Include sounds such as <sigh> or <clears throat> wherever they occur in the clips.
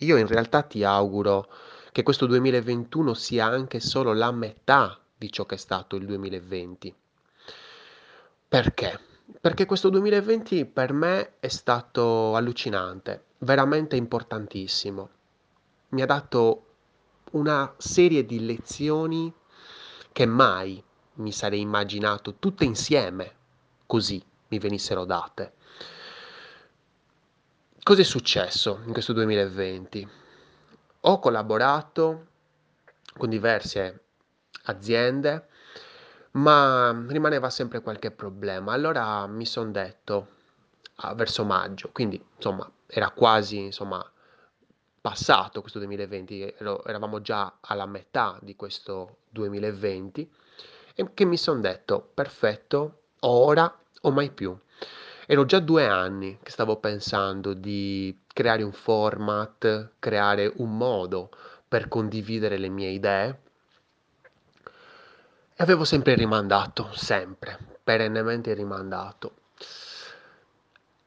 Io in realtà ti auguro che questo 2021 sia anche solo la metà di ciò che è stato il 2020. Perché? Perché questo 2020 per me è stato allucinante, veramente importantissimo. Mi ha dato una serie di lezioni che mai mi sarei immaginato tutte insieme così mi venissero date. Cosa è successo in questo 2020? Ho collaborato con diverse aziende, ma rimaneva sempre qualche problema. Allora mi sono detto, ah, verso maggio, quindi insomma era quasi insomma, passato questo 2020, ero- eravamo già alla metà di questo 2020, e che mi sono detto, perfetto, ora o mai più. Ero già due anni che stavo pensando di creare un format, creare un modo per condividere le mie idee e avevo sempre rimandato, sempre, perennemente rimandato.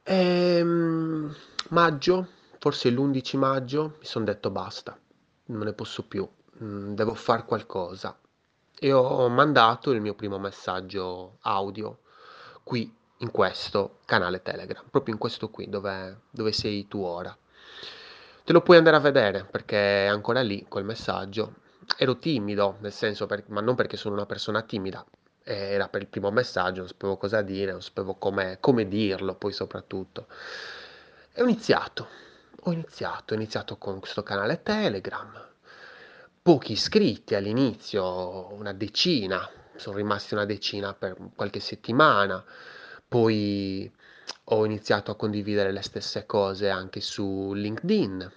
Ehm, maggio, forse l'11 maggio, mi sono detto basta, non ne posso più, mm, devo fare qualcosa. E ho mandato il mio primo messaggio audio qui in questo canale Telegram, proprio in questo qui dove, dove sei tu ora. Te lo puoi andare a vedere perché è ancora lì quel messaggio. Ero timido, nel senso, per- ma non perché sono una persona timida, era per il primo messaggio, non sapevo cosa dire, non sapevo come, dirlo, poi soprattutto. E ho iniziato, ho iniziato, ho iniziato con questo canale Telegram, pochi iscritti all'inizio, una decina, sono rimasti una decina per qualche settimana, poi ho iniziato a condividere le stesse cose anche su LinkedIn.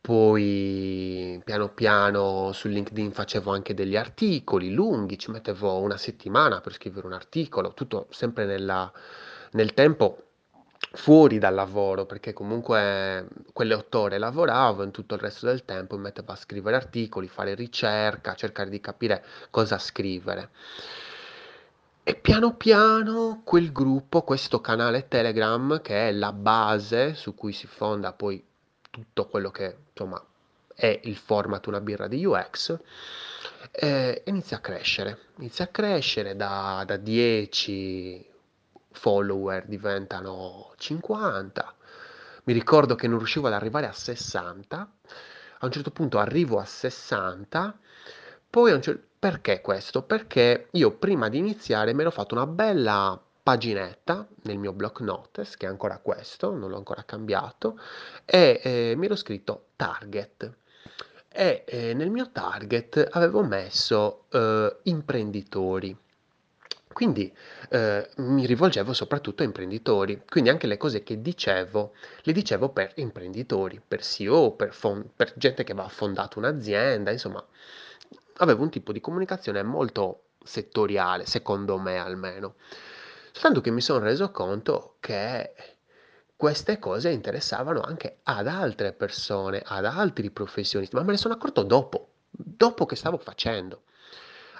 Poi piano piano su LinkedIn facevo anche degli articoli lunghi, ci mettevo una settimana per scrivere un articolo, tutto sempre nella- nel tempo fuori dal lavoro, perché comunque quelle otto ore lavoravo, in tutto il resto del tempo mi mettevo a scrivere articoli, fare ricerca, cercare di capire cosa scrivere. E piano piano quel gruppo, questo canale Telegram, che è la base su cui si fonda poi tutto quello che insomma è il format Una birra di UX, eh, inizia a crescere. Inizia a crescere da, da 10 follower diventano 50. Mi ricordo che non riuscivo ad arrivare a 60. A un certo punto arrivo a 60. Poi a un cer- perché questo? Perché io prima di iniziare mi ero fatto una bella paginetta nel mio block notes, che è ancora questo, non l'ho ancora cambiato, e eh, mi ero scritto target. E eh, nel mio target avevo messo eh, imprenditori. Quindi eh, mi rivolgevo soprattutto a imprenditori, quindi anche le cose che dicevo, le dicevo per imprenditori, per CEO, per, fon- per gente che aveva fondato un'azienda, insomma, avevo un tipo di comunicazione molto settoriale, secondo me almeno. Soltanto che mi sono reso conto che queste cose interessavano anche ad altre persone, ad altri professionisti, ma me ne sono accorto dopo, dopo che stavo facendo.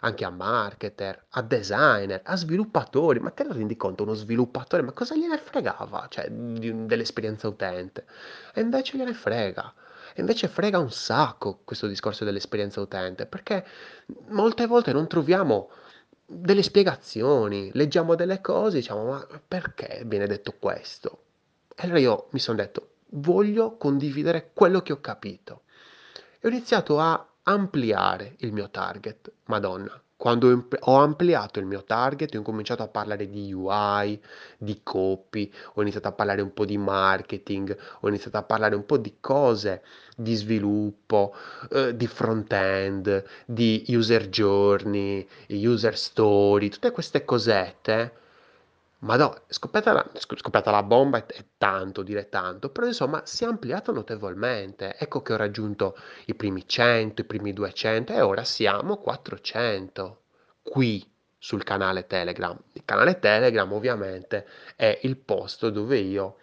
Anche a marketer, a designer, a sviluppatori. Ma te lo rendi conto, uno sviluppatore, ma cosa gliene fregava? Cioè, dell'esperienza utente. E invece gliene frega. E invece frega un sacco questo discorso dell'esperienza utente, perché molte volte non troviamo delle spiegazioni, leggiamo delle cose diciamo, ma perché viene detto questo? E allora io mi sono detto, voglio condividere quello che ho capito. E ho iniziato a ampliare il mio target. Madonna, quando ho ampliato il mio target, ho incominciato a parlare di UI, di copy, ho iniziato a parlare un po' di marketing, ho iniziato a parlare un po' di cose di sviluppo, eh, di front-end, di user journey, user story, tutte queste cosette. Ma no, scoppiata la, sc- scoppiata la bomba è, è tanto, dire tanto, però insomma si è ampliato notevolmente. Ecco che ho raggiunto i primi 100, i primi 200 e ora siamo 400 qui sul canale Telegram. Il canale Telegram ovviamente è il posto dove io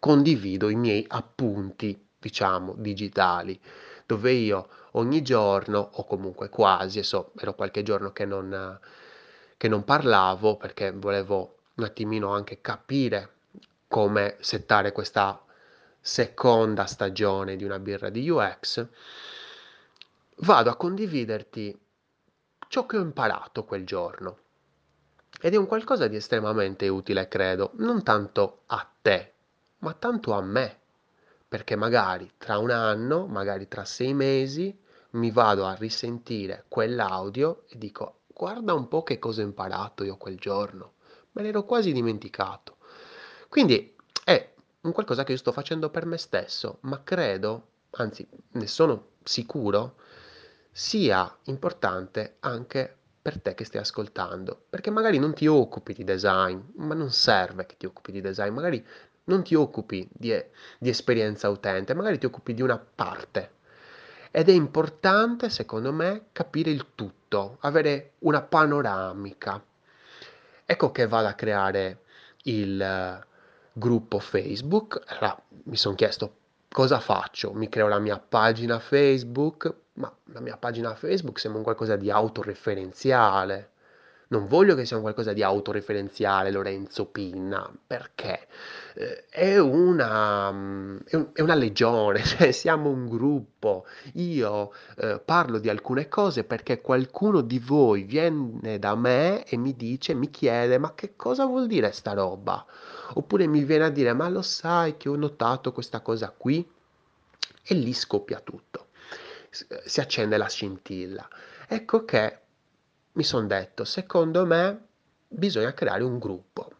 condivido i miei appunti, diciamo, digitali, dove io ogni giorno, o comunque quasi, adesso ero qualche giorno che non, che non parlavo perché volevo un attimino anche capire come settare questa seconda stagione di una birra di UX, vado a condividerti ciò che ho imparato quel giorno. Ed è un qualcosa di estremamente utile, credo, non tanto a te, ma tanto a me, perché magari tra un anno, magari tra sei mesi, mi vado a risentire quell'audio e dico, guarda un po' che cosa ho imparato io quel giorno, me l'ero quasi dimenticato. Quindi è un qualcosa che io sto facendo per me stesso, ma credo, anzi ne sono sicuro, sia importante anche per te che stai ascoltando, perché magari non ti occupi di design, ma non serve che ti occupi di design, magari non ti occupi di, di esperienza utente, magari ti occupi di una parte. Ed è importante, secondo me, capire il tutto, avere una panoramica. Ecco che vado a creare il uh, gruppo Facebook. Allora, mi sono chiesto cosa faccio? Mi creo la mia pagina Facebook, ma la mia pagina Facebook sembra un qualcosa di autoreferenziale. Non voglio che sia un qualcosa di autoreferenziale Lorenzo Pinna, perché eh, è una, mm, è, un- è una legione, <laughs> cioè siamo un gruppo. Io eh, parlo di alcune cose perché qualcuno di voi viene da me e mi dice, mi chiede, ma che cosa vuol dire sta roba? Oppure mi viene a dire, ma lo sai che ho notato questa cosa qui? E lì scoppia tutto si accende la scintilla. Ecco che mi sono detto, secondo me bisogna creare un gruppo.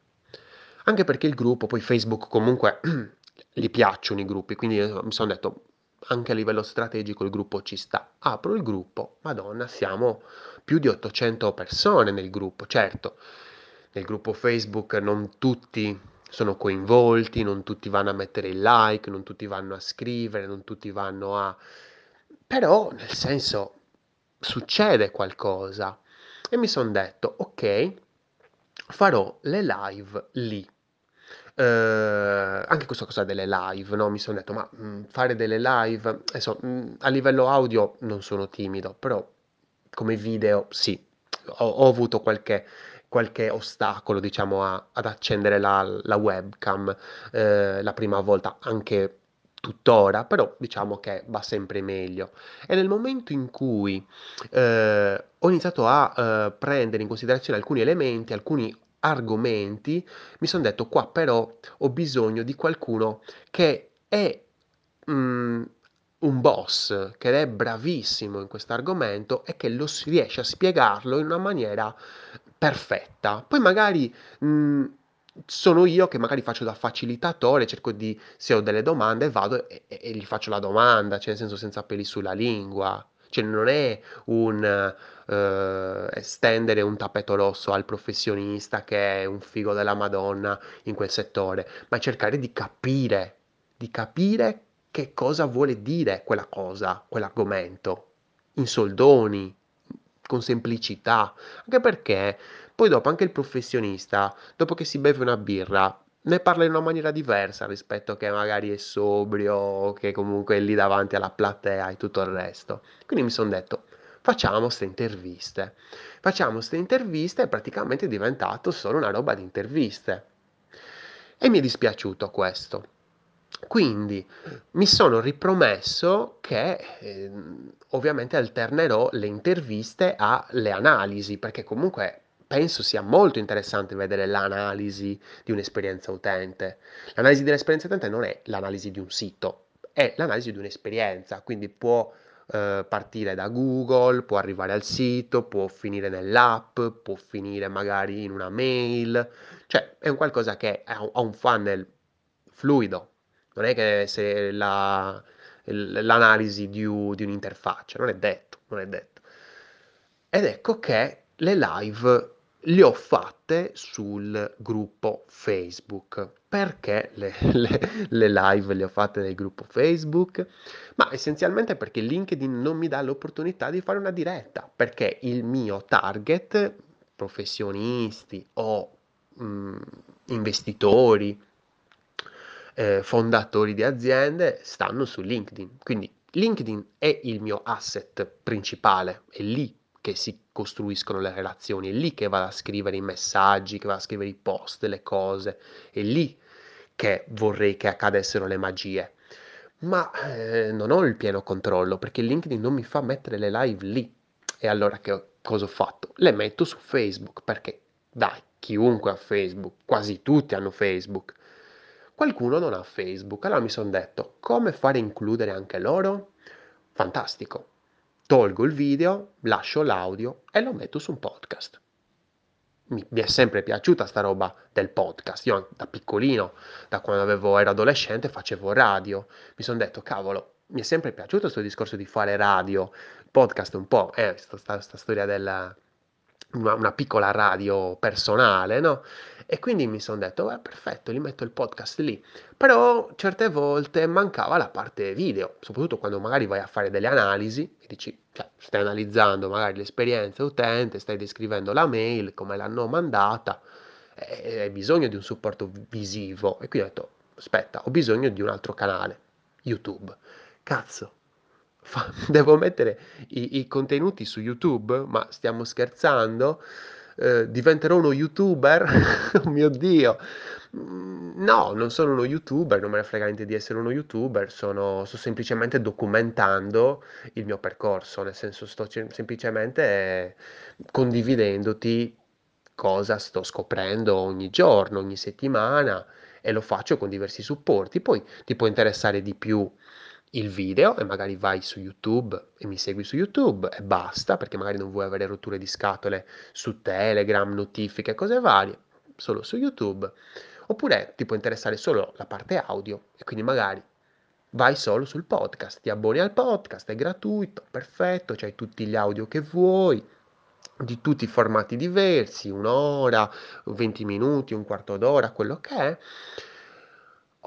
Anche perché il gruppo, poi Facebook comunque <clears throat> gli piacciono i gruppi, quindi mi sono detto, anche a livello strategico il gruppo ci sta. Apro il gruppo, madonna, siamo più di 800 persone nel gruppo. Certo, nel gruppo Facebook non tutti sono coinvolti, non tutti vanno a mettere il like, non tutti vanno a scrivere, non tutti vanno a però, nel senso, succede qualcosa. E mi son detto: "Okay, farò le live lì". Uhm, anche questa cosa delle live, no, mi son detto: "Ma, mhmm, fare delle live" adesso, mhmm, a livello audio non sono timido, però come video sì. Ho ho avuto qualche qualche ostacolo, diciamo, a ad accendere la la webcam, uhm, la prima volta, anche tuttora, però diciamo che va sempre meglio. E nel momento in cui eh, ho iniziato a eh, prendere in considerazione alcuni elementi, alcuni argomenti, mi sono detto qua però ho bisogno di qualcuno che è mm, un boss, che è bravissimo in questo argomento e che lo riesce a spiegarlo in una maniera perfetta. Poi magari mh, sono io che magari faccio da facilitatore, cerco di, se ho delle domande, vado e, e- e gli faccio la domanda, cioè nel senso senza peli sulla lingua. Cioè non è un eh, estendere un tappeto rosso al professionista che è un figo della Madonna in quel settore, ma cercare di capire, di capire che cosa vuole dire quella cosa, quell'argomento, in soldoni, con semplicità, anche perché poi dopo anche il professionista, dopo che si beve una birra, ne parla in una maniera diversa rispetto che magari è sobrio, che comunque è lì davanti alla platea e tutto il resto. Quindi mi sono detto, facciamo queste interviste. Facciamo queste interviste e praticamente è diventato solo una roba di interviste. E mi è dispiaciuto questo. Quindi mi sono ripromesso che eh, ovviamente alternerò le interviste alle analisi, perché comunque penso sia molto interessante vedere l'analisi di un'esperienza utente. L'analisi dell'esperienza utente non è l'analisi di un sito, è l'analisi di un'esperienza, quindi può eh, partire da Google, può arrivare al sito, può finire nell'app, può finire magari in una mail, cioè è un qualcosa che ha un funnel fluido, non è che deve essere la, l'analisi di, di un'interfaccia, non è detto, non è detto. Ed ecco che le live le ho fatte sul gruppo Facebook. Perché le, le, le, live le ho fatte nel gruppo Facebook? Ma essenzialmente perché LinkedIn non mi dà l'opportunità di fare una diretta, perché il mio target, professionisti o mh, mm, investitori, eh, fondatori di aziende, stanno su LinkedIn. Quindi LinkedIn è il mio asset principale, è lì che si costruiscono le relazioni, è lì che vado a scrivere i messaggi, che vado a scrivere i post, le cose, è lì che vorrei che accadessero le magie. ma eh, non ho il pieno controllo perché LinkedIn non mi fa mettere le live lì. E allora che cosa ho fatto? Le metto su Facebook perché, dai, chiunque ha Facebook, quasi tutti hanno Facebook. Qualcuno non ha Facebook, allora mi sono detto come fare a includere anche loro? Fantastico. Tolgo il video, lascio l'audio e lo metto su un podcast mi, mi, è sempre piaciuta sta roba del podcast. Io da piccolino, da quando avevo, ero adolescente, facevo radio. Mi sono detto, cavolo, mi è sempre piaciuto questo discorso di fare radio, podcast un po', eh, questa storia della una, una, piccola radio personale, no? E quindi mi sono detto, beh, perfetto, li metto il podcast lì. Però certe volte mancava la parte video, soprattutto quando magari vai a fare delle analisi e dici, cioè, stai analizzando magari l'esperienza utente, stai descrivendo la mail, come l'hanno mandata, e hai bisogno di un supporto visivo. E quindi ho detto, aspetta, ho bisogno di un altro canale, YouTube. Cazzo, fa- <laughs> devo mettere i, i contenuti su YouTube? Ma stiamo scherzando? Eh, diventerò uno youtuber? <laughs> oh mio Dio! Mm, no, non sono uno youtuber, non me ne frega niente di essere uno youtuber, sono, sto semplicemente documentando il mio percorso, nel senso sto ce- semplicemente condividendoti cosa sto scoprendo ogni giorno, ogni settimana e lo faccio con diversi supporti. Poi ti può interessare di più il video e magari vai su YouTube e mi segui su YouTube e basta, perché magari non vuoi avere rotture di scatole su Telegram, notifiche, cose varie, solo su YouTube. Oppure ti può interessare solo la parte audio e quindi magari vai solo sul podcast, ti abboni al podcast, è gratuito, perfetto, c'hai tutti gli audio che vuoi, di tutti i formati diversi, un'ora, 20 minuti, un quarto d'ora, quello che è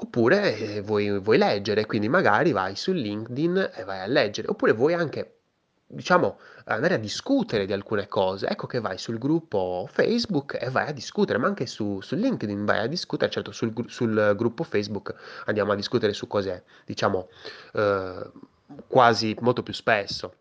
Oppure eh, vuoi, vuoi leggere, quindi magari vai su LinkedIn e vai a leggere, oppure vuoi anche, diciamo, andare a discutere di alcune cose. Ecco che vai sul gruppo Facebook e vai a discutere, ma anche su, su LinkedIn vai a discutere, certo sul, sul, gruppo Facebook andiamo a discutere su cose, diciamo, eh, quasi molto più spesso.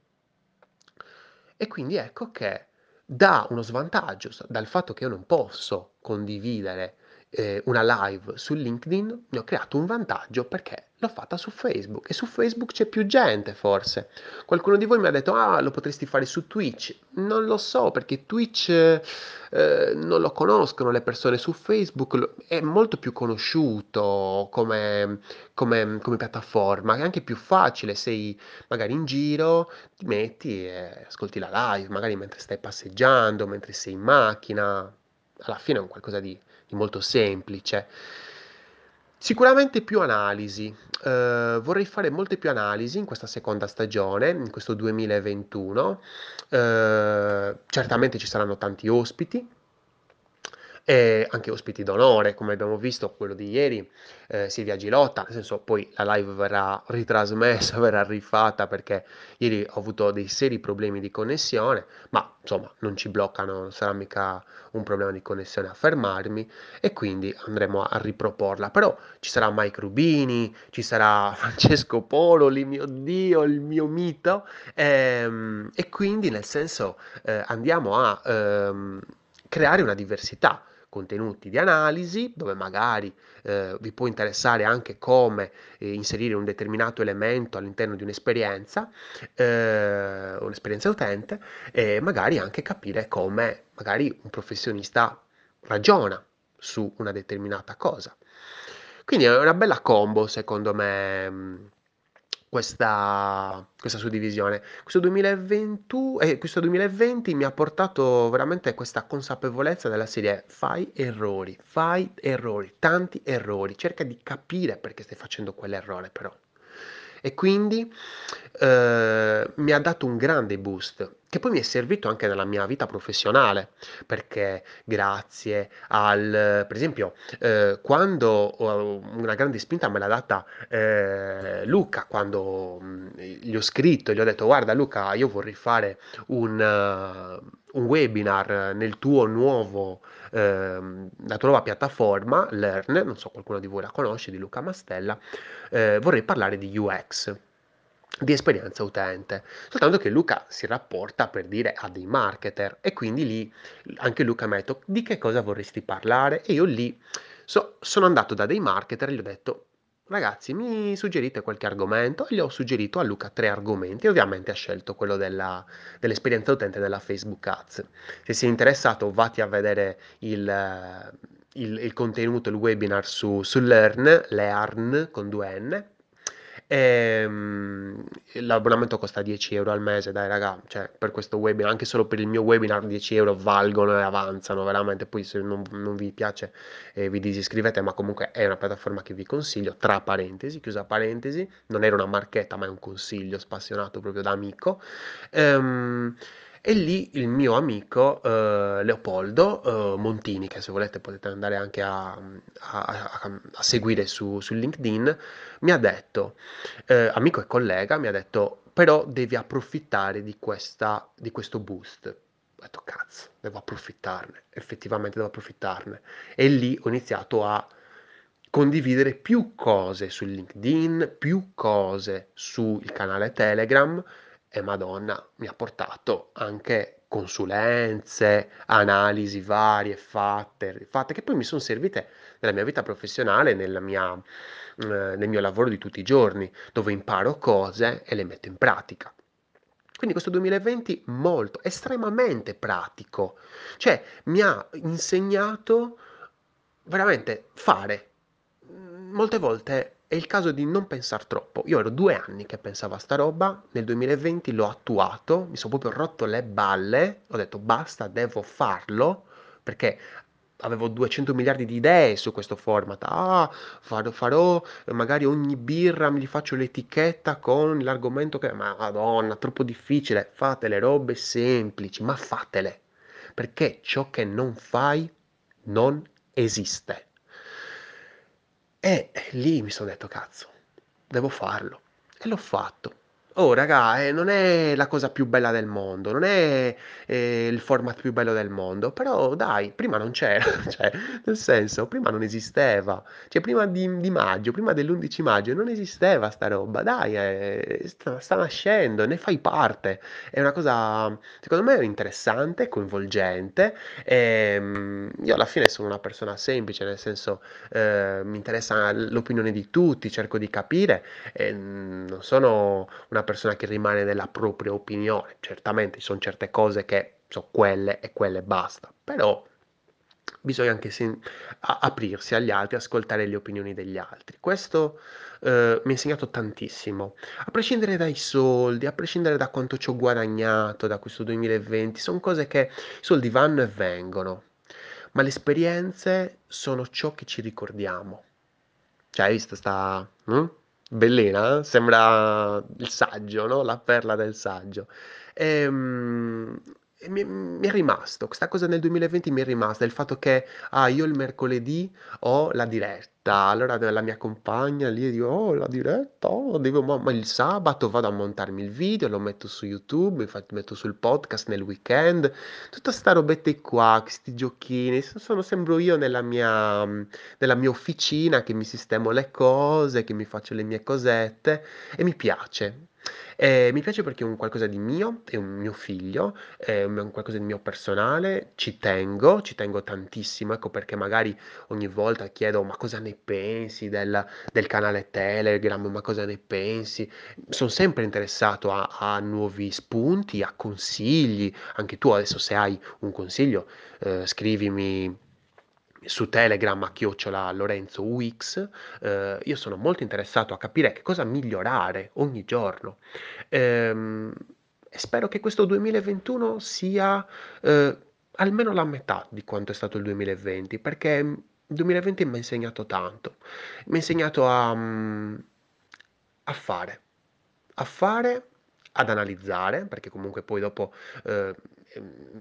E quindi ecco che dà uno svantaggio dal fatto che io non posso condividere eh, una live su LinkedIn, ne ho creato un vantaggio perché l'ho fatta su Facebook e su Facebook c'è più gente forse. Qualcuno di voi mi ha detto ah lo potresti fare su Twitch. Non lo so perché Twitch eh, non lo conoscono le persone su Facebook, è molto più conosciuto come, come, come piattaforma, è anche più facile, sei magari in giro, ti metti e ascolti la live, magari mentre stai passeggiando, mentre sei in macchina. Alla fine è un qualcosa di di molto semplice. Sicuramente più analisi, eh, vorrei fare molte più analisi in questa seconda stagione, in questo 2021. Eh, certamente ci saranno tanti ospiti, e anche ospiti d'onore, come abbiamo visto quello di ieri, eh, Silvia Gilotta, nel senso poi la live verrà ritrasmessa, <laughs> verrà rifatta perché ieri ho avuto dei seri problemi di connessione, ma insomma non ci bloccano, non sarà mica un problema di connessione a fermarmi e quindi andremo a riproporla. Però ci sarà Mike Rubini, ci sarà <laughs> Francesco Pololi, mio Dio, il mio mito, ehm, e quindi nel senso eh, andiamo a ehm, creare una diversità contenuti di analisi, dove magari eh, vi può interessare anche come eh, inserire un determinato elemento all'interno di un'esperienza, eh, un'esperienza utente, e magari anche capire come magari un professionista ragiona su una determinata cosa. Quindi è una bella combo, secondo me, questa, questa suddivisione. Questo 2020, eh, questo 2020 mi ha portato veramente questa consapevolezza della serie fai errori, fai errori, tanti errori, cerca di capire perché stai facendo quell'errore però e quindi eh, mi ha dato un grande boost che poi mi è servito anche nella mia vita professionale perché grazie al per esempio eh, quando una grande spinta me l'ha data eh, Luca quando gli ho scritto gli ho detto guarda Luca io vorrei fare un, uh, un webinar nel tuo nuovo ehm, la nuova piattaforma, Learn, non so qualcuno di voi la conosce, di Luca Mastella, eh, vorrei parlare di UX di esperienza utente. Soltanto che Luca si rapporta per dire a dei marketer e quindi lì anche Luca mi ha detto di che cosa vorresti parlare e io lì so, sono andato da dei marketer e gli ho detto ragazzi, mi suggerite qualche argomento? Gli ho suggerito a Luca tre argomenti, ovviamente ha scelto quello della, dell'esperienza utente della Facebook Ads. Se sei interessato, vatti a vedere il, il, il contenuto, il webinar su, su Learn, Learn con due N, Ehm, l'abbonamento costa 10 euro al mese, dai raga, cioè per questo webinar, anche solo per il mio webinar 10 euro valgono e avanzano veramente, poi se non, non vi piace eh, vi disiscrivete, ma comunque è una piattaforma che vi consiglio, tra parentesi, chiusa parentesi, non era una marchetta ma è un consiglio spassionato proprio da amico. Ehm, e lì il mio amico eh, Leopoldo eh, Montini, che se volete potete andare anche a, a- a- a seguire su, su LinkedIn, mi ha detto, eh, amico e collega, mi ha detto, però devi approfittare di questa, di questo boost. Ho detto, cazzo, devo approfittarne, effettivamente devo approfittarne. E lì ho iniziato a condividere più cose su LinkedIn, più cose sul canale Telegram e Madonna mi ha portato anche consulenze, analisi varie fatte, fatte che poi mi sono servite nella mia vita professionale, mia, eh, nel mio lavoro di tutti i giorni, dove imparo cose e le metto in pratica. Quindi questo 2020 molto, estremamente pratico, cioè mi ha insegnato veramente fare. Mm, Molte volte è il caso di non pensare troppo. Io ero due anni che pensavo a sta roba, nel 2020 l'ho attuato, mi sono proprio rotto le balle, ho detto basta, devo farlo, perché avevo 200 miliardi di idee su questo format. Ah, farò, farò magari ogni birra mi faccio l'etichetta con l'argomento che... Ma madonna, troppo difficile. Fate le robe semplici, ma fatele. Perché ciò che non fai non esiste. E lì mi sono detto, cazzo, devo farlo. E l'ho fatto. Oh, raga, eh, non è la cosa più bella del mondo, non è eh, il format più bello del mondo, però dai, prima non c'era, <laughs> cioè, nel senso, prima non esisteva, cioè prima di, di maggio, prima dell'11 maggio non esisteva sta roba, dai, eh, sta, sta nascendo, ne fai parte, è una cosa, secondo me, interessante, coinvolgente, e, mm, io alla fine sono una persona semplice, nel senso, eh, mi interessa l'opinione di tutti, cerco di capire, mm, non sono una persona che rimane nella propria opinione. Certamente ci sono certe cose che sono quelle e quelle basta, però bisogna anche a- aprirsi agli altri, ascoltare le opinioni degli altri. Questo eh, mi ha insegnato tantissimo, a prescindere dai soldi, a prescindere da quanto ci ho guadagnato da questo 2020, sono cose che i soldi vanno e vengono, ma le esperienze sono ciò che ci ricordiamo. Cioè, hai visto sta... mm? Bellina? Sembra il saggio, no? La perla del saggio. Ehm, E, mi, mi è rimasto, questa cosa nel 2020 mi è rimasta, il fatto che, ah, io il mercoledì ho la diretta, allora la mia compagna lì dico, oh, la diretta, oh, devo, ma, ma il sabato vado a montarmi il video, lo metto su YouTube, infatti metto sul podcast nel weekend, tutta sta robette qua, questi giochini, sono, sembro io nella mia nella mia officina che mi sistemo le cose, che mi faccio le mie cosette e mi piace. Eh, mi piace perché è un qualcosa di mio, è un mio figlio, è un qualcosa di mio personale, ci tengo, ci tengo tantissimo, ecco perché magari ogni volta chiedo ma cosa ne pensi del, del canale Telegram, ma cosa ne pensi? Sono sempre interessato a, a nuovi spunti, a consigli, anche tu adesso se hai un consiglio eh, scrivimi su Telegram a chiocciola Lorenzo UX, eh, io sono molto interessato a capire che cosa migliorare ogni giorno. Ehm, e spero che questo 2021 sia eh, almeno la metà di quanto è stato il 2020, perché il 2020 mi ha insegnato tanto. Mi ha insegnato a, a fare, a fare, ad analizzare, perché comunque poi dopo eh,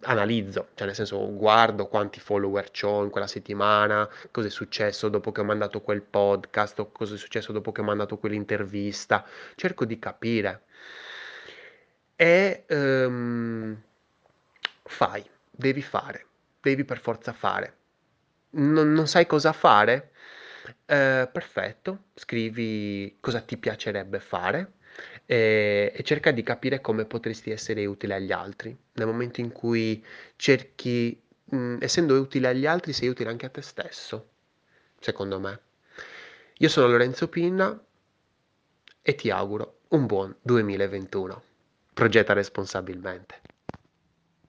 analizzo, cioè nel senso guardo quanti follower ho in quella settimana, cosa è successo dopo che ho mandato quel podcast, cosa è successo dopo che ho mandato quell'intervista, cerco di capire. E ehm, fai, devi fare, devi per forza fare. Non, non sai cosa fare? Eh, perfetto, scrivi cosa ti piacerebbe fare e, e cerca di capire come potresti essere utile agli altri. Nel momento in cui cerchi, mh, essendo utile agli altri, sei utile anche a te stesso, secondo me. Io sono Lorenzo Pinna e ti auguro un buon 2021. Progetta responsabilmente.